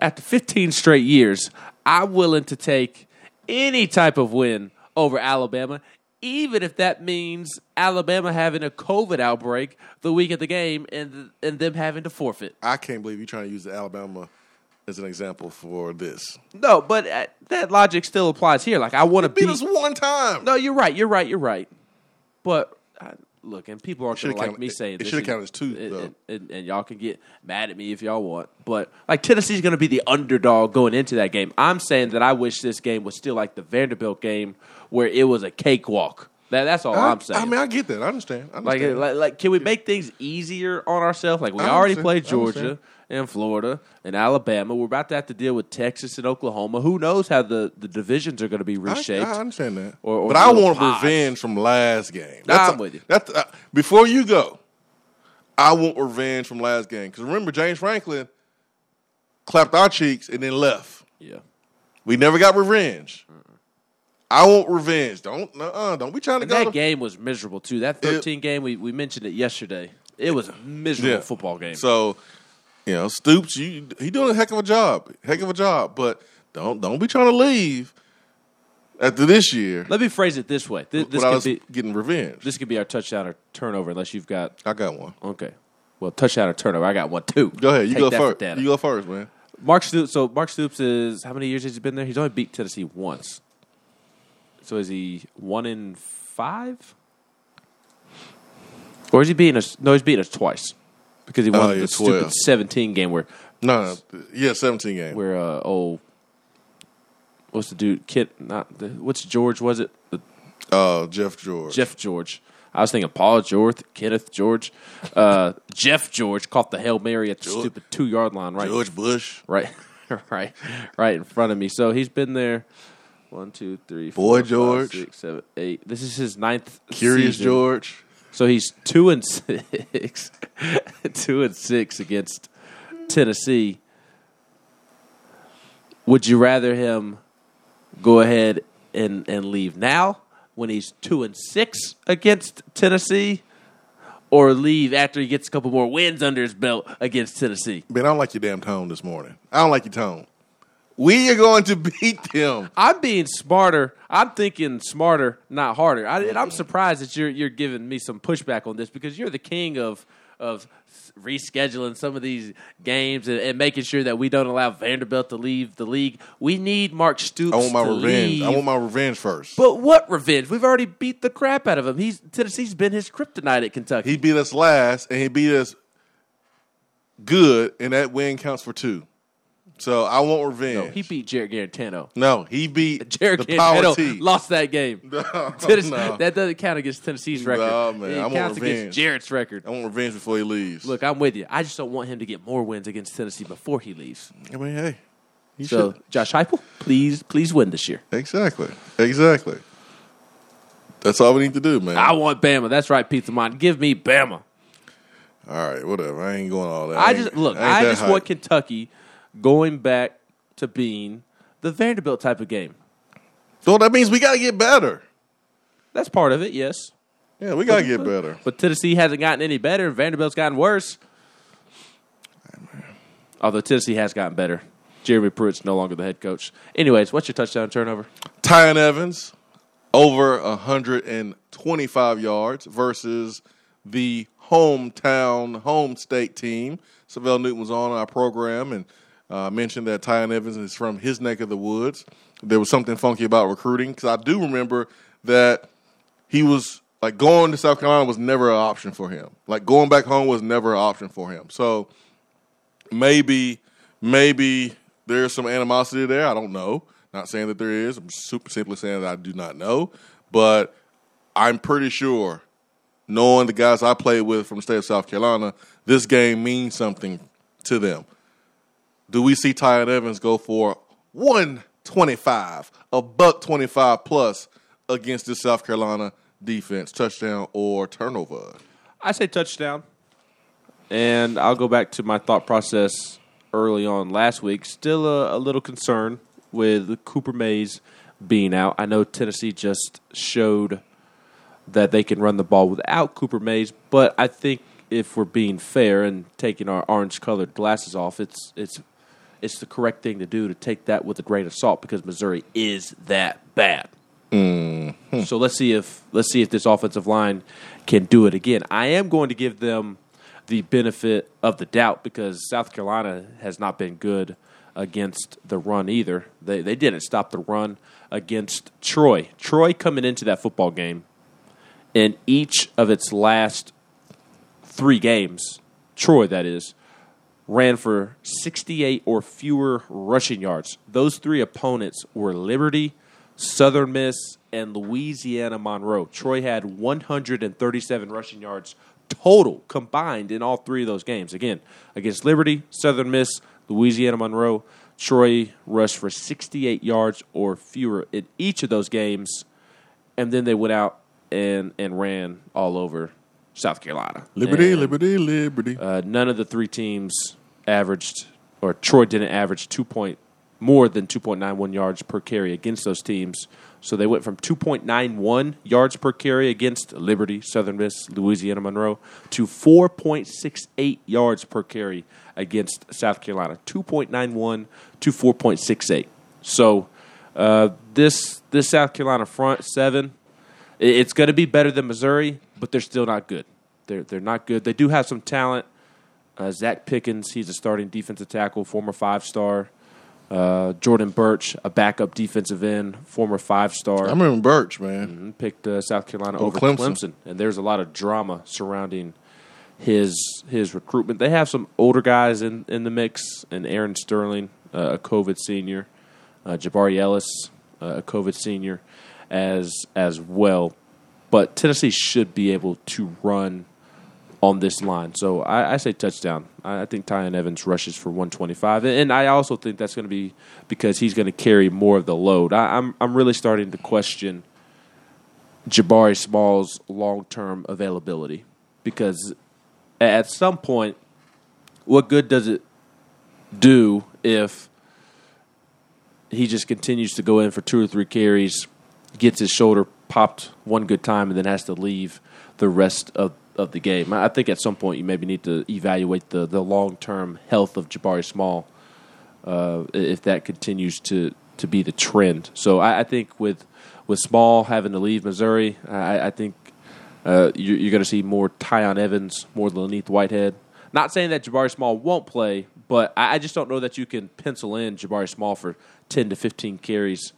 after 15 straight years, I'm willing to take any type of win over Alabama, even if that means Alabama having a COVID outbreak the week of the game and and them having to forfeit. I can't believe you're trying to use Alabama as an example for this. No, but uh, that logic still applies here. Like I want to Beat beat us one time. No, you're right. You're right. You're right. But uh, look, and people aren't going to like me it- saying it this. should count as two, and, though. and, and, and y'all can get mad at me if y'all want. But like Tennessee's going to be the underdog going into that game. I'm saying that I wish this game was still like the Vanderbilt game where it was a cakewalk. That, that's all I, I'm saying. I mean, I get that. I understand. I like, understand. like, like, can we make things easier on ourselves? Like, we already played Georgia. And Florida and Alabama. We're about to have to deal with Texas and Oklahoma. Who knows how the, the divisions are going to be reshaped? I understand that. Or- or but I want revenge from last game. Nah, I'm a- with you. That's uh, before you go. I want revenge from last game because remember James Franklin clapped our cheeks and then left. Yeah. We never got revenge. I want revenge. Don't uh, don't be trying to And go. that to- game was miserable too. That 13 game, we, we mentioned it yesterday. It was a miserable Yeah. football game. So, you know, Stoops, you he doing a heck of a job, heck of a job. But don't don't be trying to leave after this year Let me phrase it this way. This, this could be getting revenge. this could be our touchdown or turnover, unless you've got. I got one. Okay. Well, touchdown or turnover. I got one too. Go ahead. You Take go first. You go first, man. Mark Stoops. So Mark Stoops is how many years has he been there? He's only beat Tennessee once. So is he one in five? Or is he beating us? No, he's beating us twice because he won the yeah, stupid 12. seventeen game where No, no, yeah, seventeen game. where uh oh, what's the dude? Kit not the, what's George? Was it the Uh, Jeff George. Jeff George? I was thinking Paul George, Kenneth George, uh, Jeff George caught the hail mary at the George- stupid two yard line, right? George Bush. right, (laughs) right, right in front of me. So he's been there. One, two, three, Boy George. six, seven, eight. This is his ninth. Curious season. George. So he's two and six, (laughs) two and six against Tennessee. Would you rather him go ahead and and leave now when he's two and six against Tennessee, or leave after he gets a couple more wins under his belt against Tennessee? Man, I don't like your damn tone this morning. I don't like your tone. We are going to beat them. I'm being smarter. I'm thinking smarter, not harder. I, and I'm surprised that you're you're giving me some pushback on this because you're the king of of rescheduling some of these games and, and making sure that we don't allow Vanderbilt to leave the league. We need Mark Stoops. I want my to revenge. leave. I want my revenge first. But what revenge? We've already beat the crap out of him. He's Tennessee's been his kryptonite at Kentucky. He beat us last, and he beat us good, and that win counts for two. So I want revenge. no, he beat Jarrett Guarantano. No, he beat (laughs) Jarrett the Guarantano lost that game. (laughs) No, (laughs) Tennessee- no. That doesn't count against Tennessee's record. No, man. It I want counts revenge. against Jarrett's record. I want revenge before he leaves. Look, I'm with you. I just don't want him to get more wins against Tennessee before he leaves. I mean, hey, he So, should. Josh Heupel, please, please win this year. Exactly, exactly. That's all we need to do, man. I want Bama. That's right, Pizza Mind. Give me Bama. all right, whatever. I ain't going all that. I just look. ain't I just hype. want Kentucky going back to being the Vanderbilt type of game. So that means we got to get better. That's part of it. Yes, Yeah, we got to get better. but Tennessee hasn't gotten any better. Vanderbilt's gotten worse. Although Tennessee has gotten better. Jeremy Pruitt's no longer the head coach. Anyways, what's your touchdown turnover? Tiyon Evans over 125 yards versus the hometown home state team. Syvelle Newton was on our program and uh, mentioned that Tiyon Evans is from his neck of the woods. There was something funky about recruiting because I do remember that he was like going to South Carolina was never an option for him. Like going back home was never an option for him. So maybe maybe there's some animosity there. I don't know. Not saying that there is. I'm super simply saying that I do not know. But I'm pretty sure, knowing the guys I played with from the state of South Carolina, this game means something to them. Do we see Tiyon Evans go for 125, a buck 25 plus against the South Carolina defense, touchdown or turnover? I say touchdown. And I'll go back to my thought process early on last week. Still a, a little concern with Cooper Mays being out. I know Tennessee just showed that they can run the ball without Cooper Mays, but I think if we're being fair and taking our orange colored glasses off, it's it's it's the correct thing to do to take that with a grain of salt because Missouri is that bad. Mm-hmm. So let's see if let's see if this offensive line can do it again. I am going to give them the benefit of the doubt because South Carolina has not been good against the run either. They they didn't stop the run against Troy. Troy coming into that football game in each of its last three games, Troy that is, ran for 68 or fewer rushing yards. Those three opponents were Liberty, Southern Miss, and Louisiana Monroe. Troy had 137 rushing yards total combined in all three of those games. Again, against Liberty, Southern Miss, Louisiana Monroe, Troy rushed for 68 yards or fewer in each of those games, and then they went out and and ran all over South Carolina. Liberty, And, liberty, liberty. uh, none of the three teams averaged, or Troy didn't average two point more than 2.91 yards per carry against those teams. So they went from 2.91 yards per carry against Liberty, Southern Miss, Louisiana Monroe to 4.68 yards per carry against South Carolina. 2.91 to 4.68. So uh, this this South Carolina front seven, it's going to be better than Missouri, but they're still not good. They're they're not good. They do have some talent. Uh, Zach Pickens, he's a starting defensive tackle, former five star. Uh, Jordan Burch, a backup defensive end, former five star. I remember Burch, man. Picked uh, South Carolina Oh, over Clemson. Clemson. and there's a lot of drama surrounding his his recruitment. They have some older guys in, in the mix, and Aaron Sterling, uh, a COVID senior, uh, Jabari Ellis, uh, a COVID senior, as as well. But Tennessee should be able to run on this line. So I, I say touchdown. I, I think Tiyon Evans rushes for 125, and I also think that's going to be because he's going to carry more of the load. I, I'm I'm really starting to question Jabari Small's long term availability because at some point, what good does it do if he just continues to go in for two or three carries, gets his shoulder popped one good time, and then has to leave the rest of, of the game? I think at some point you maybe need to evaluate the, the long term health of Jabari Small uh, if that continues to, to be the trend. So I, I think with with Small having to leave Missouri, I, I think uh, you're, you're going to see more Tiyon Evans, more Len'Neth Whitehead. Not saying that Jabari Small won't play, but I, I just don't know that you can pencil in Jabari Small for 10 to 15 carries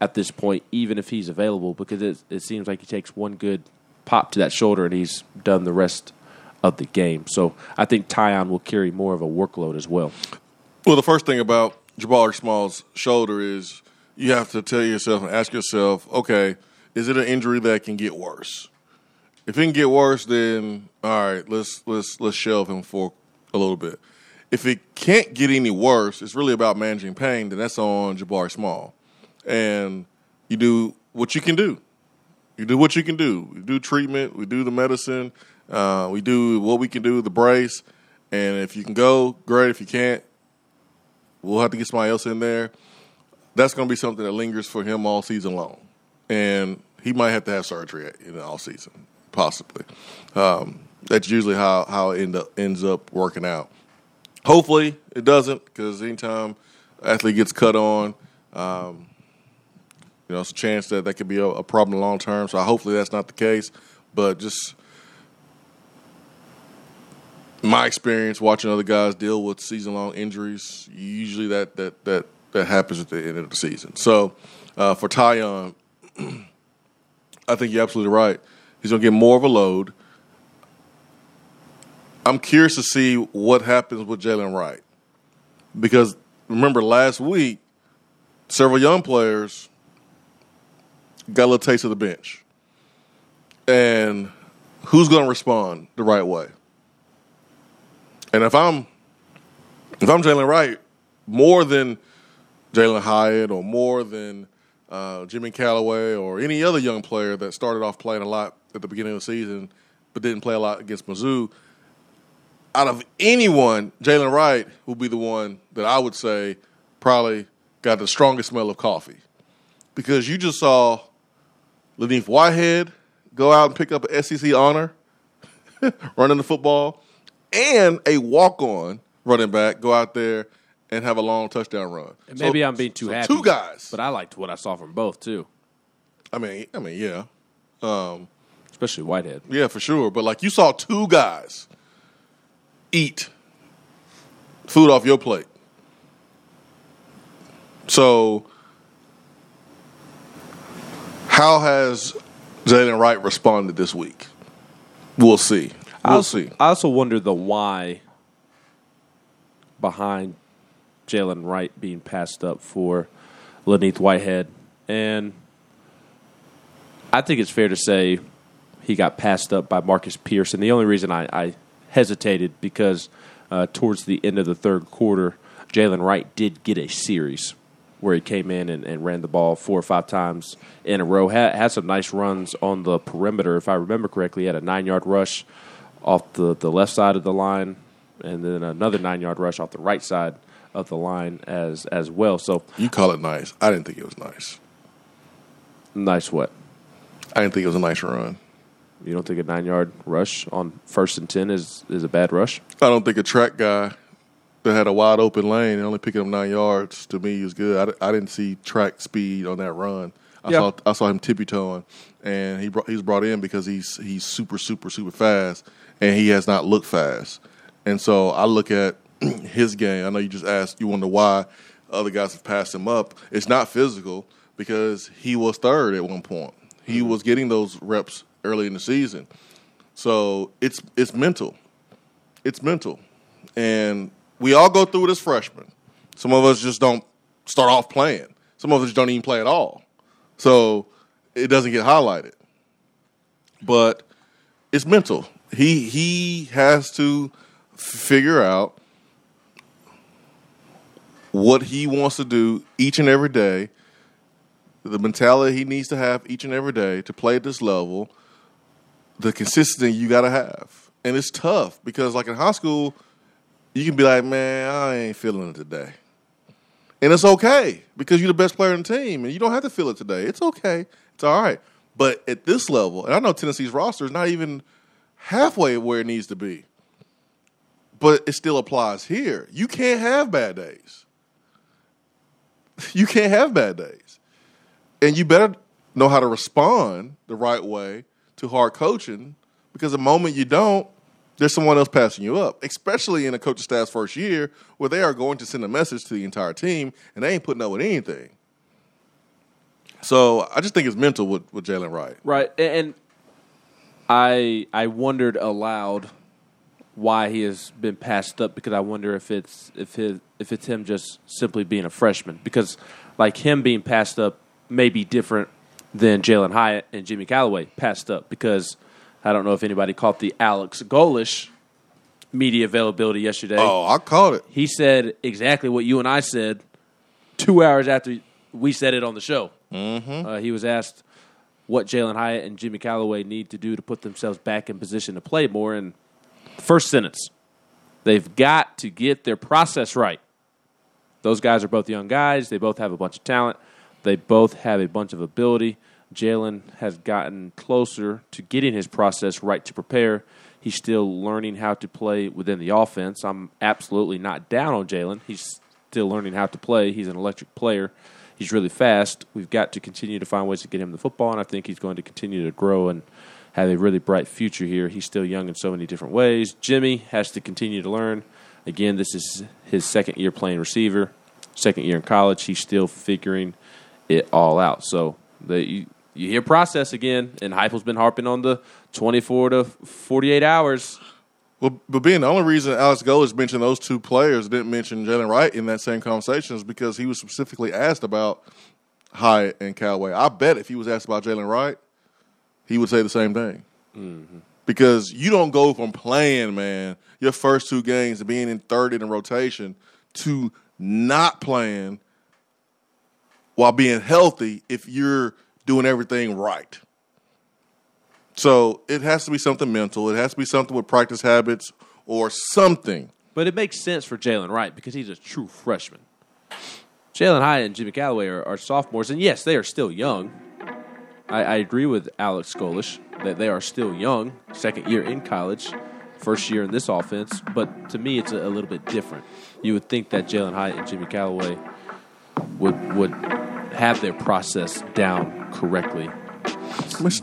at this point, even if he's available, because it, it seems like he takes one good pop to that shoulder and he's done the rest of the game. So I think Tiyon will carry more of a workload as well. Well, the first thing about Jabari Small's shoulder is you have to tell yourself and ask yourself, okay, is it an injury that can get worse? If it can get worse, then all right, let's let's let's shelve him for a little bit. If it can't get any worse, it's really about managing pain. Then that's on Jabari Small, and you do what you can do. You do what you can do. We do treatment. We do the medicine. Uh, we do what we can do. The brace, and if you can go, great. If you can't, we'll have to get somebody else in there. That's going to be something that lingers for him all season long, and he might have to have surgery in the all season, possibly. Um, that's usually how how it end up, ends up working out. Hopefully, it doesn't, because anytime athlete gets cut on, um, you know, it's a chance that that could be a, a problem long term. So hopefully that's not the case. But just my experience watching other guys deal with season long injuries, usually that that that that happens at the end of the season. So uh, for Tiyon, (clears throat) I think you're absolutely right. He's going to get more of a load. I'm curious to see what happens with Jalen Wright because remember last week, several young players got a little taste of the bench, and who's going to respond the right way? And if I'm if I'm Jalen Wright, more than Jalen Hyatt or more than uh, Jimmy Calloway or any other young player that started off playing a lot at the beginning of the season but didn't play a lot against Mizzou, out of anyone, Jalen Wright will be the one that I would say probably got the strongest smell of coffee. Because you just saw Len'Neth Whitehead go out and pick up an SEC honor (laughs) running the football and a walk on running back go out there and have a long touchdown run. And maybe So- I'm being too so happy. Two guys. But I liked what I saw from both, too. I mean, I mean, yeah, um, especially Whitehead. Yeah, for sure. But like you saw two guys eat food off your plate. So, how has Jalen Wright responded this week? We'll see. I We'll also, see. I also wonder the why behind Jalen Wright being passed up for Len'Neth Whitehead. And I think it's fair to say he got passed up by Marcus Pierce. And the only reason I, I hesitated because uh, towards the end of the third quarter, Jalen Wright did get a series where he came in and, and ran the ball four or five times in a row. Had, had some nice runs on the perimeter. If I remember correctly, he had a nine yard rush off the, the left side of the line, and then another nine yard rush off the right side of the line as as well. So you call it nice. I didn't think it was nice. Nice what? I didn't think it was a nice run. You don't think a nine yard rush on first and ten is is a bad rush? I don't think a track guy had a wide open lane and only picking up nine yards to me is good. I, I didn't see track speed on that run. I Yeah. saw I saw him tippy toeing, and he brought, he was brought in because he's he's super super super fast, and he has not looked fast. And so I look at (clears throat) his game. I know you just asked, you wonder why other guys have passed him up. It's not physical because he was third at one point. He mm-hmm. was getting those reps early in the season. So it's it's mental. It's mental. And we all go through it as freshmen. Some of us just don't start off playing. Some of us don't even play at all. So it doesn't get highlighted. But it's mental. He he has to figure out what he wants to do each and every day, the mentality he needs to have each and every day to play at this level, the consistency you got to have. And it's tough because, like in high school, you can be like, man, I ain't feeling it today. And it's okay because you're the best player on the team and you don't have to feel it today. It's okay. It's all right. But at this level, and I know Tennessee's roster is not even halfway where it needs to be, but it still applies here. You can't have bad days. You can't have bad days. And you better know how to respond the right way to hard coaching because the moment you don't, there's someone else passing you up, especially in a coaching staff's first year where they are going to send a message to the entire team and they ain't putting up with anything. So I just think it's mental with, with Jalen Wright. Right, and I I wondered aloud why he has been passed up because I wonder if it's if his if it's him just simply being a freshman because like him being passed up may be different than Jalen Hyatt and Jimmy Calloway passed up because I don't know if anybody caught the Alex Golesh media availability yesterday. Oh, I caught it. He said exactly what you and I said two hours after we said it on the show. Mm-hmm. Uh, he was asked what Jalen Hyatt and Jimmy Calloway need to do to put themselves back in position to play more. And first sentence, they've got to get their process right. Those guys are both young guys. They both have a bunch of talent. They both have a bunch of ability. Jalen has gotten closer to getting his process right to prepare. He's still learning how to play within the offense. I'm absolutely not down on Jalen. He's still learning how to play. He's an electric player. He's really fast. We've got to continue to find ways to get him the football, and I think he's going to continue to grow and have a really bright future here. He's still young in so many different ways. Jimmy has to continue to learn. Again, this is his second year playing receiver, second year in college. He's still figuring it all out. So the, you, hear process again, and Heupel's been harping on the 24 to 48 hours. Well, but being the only reason Alex Golesh mentioned those two players didn't mention Jalen Wright in that same conversation is because he was specifically asked about Hyatt and Calloway. I bet if he was asked about Jalen Wright, he would say the same thing. Mm-hmm. Because you don't go from playing, man, your first two games being in third in a rotation to not playing while being healthy if you're doing everything right. So it has to be something mental. It has to be something with practice habits or something. But it makes sense for Jalen Wright because he's a true freshman. Jalen Hyatt and Jimmy Calloway are, are sophomores, and yes, they are still young. I, I agree with Alex Golesh that they are still young, second year in college, first year in this offense. But to me, it's a, a little bit different. You would think that Jalen Hyatt and Jimmy Calloway would would have their process down correctly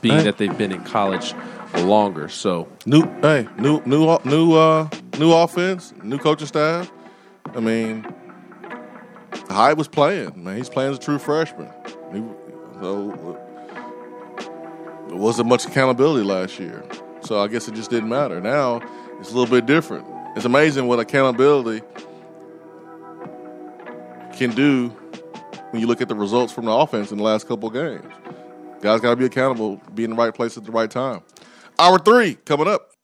being hey. that they've been in college longer. So New, hey, new, new, new, uh, new offense, new coaching staff. I mean, Hyatt was playing. Man, he's playing as a true freshman. He, so there wasn't much accountability last year, so I guess it just didn't matter. Now it's a little bit different. It's amazing what accountability can do when you look at the results from the offense in the last couple games. Guys got to be accountable, be in the right place at the right time. Hour three coming up.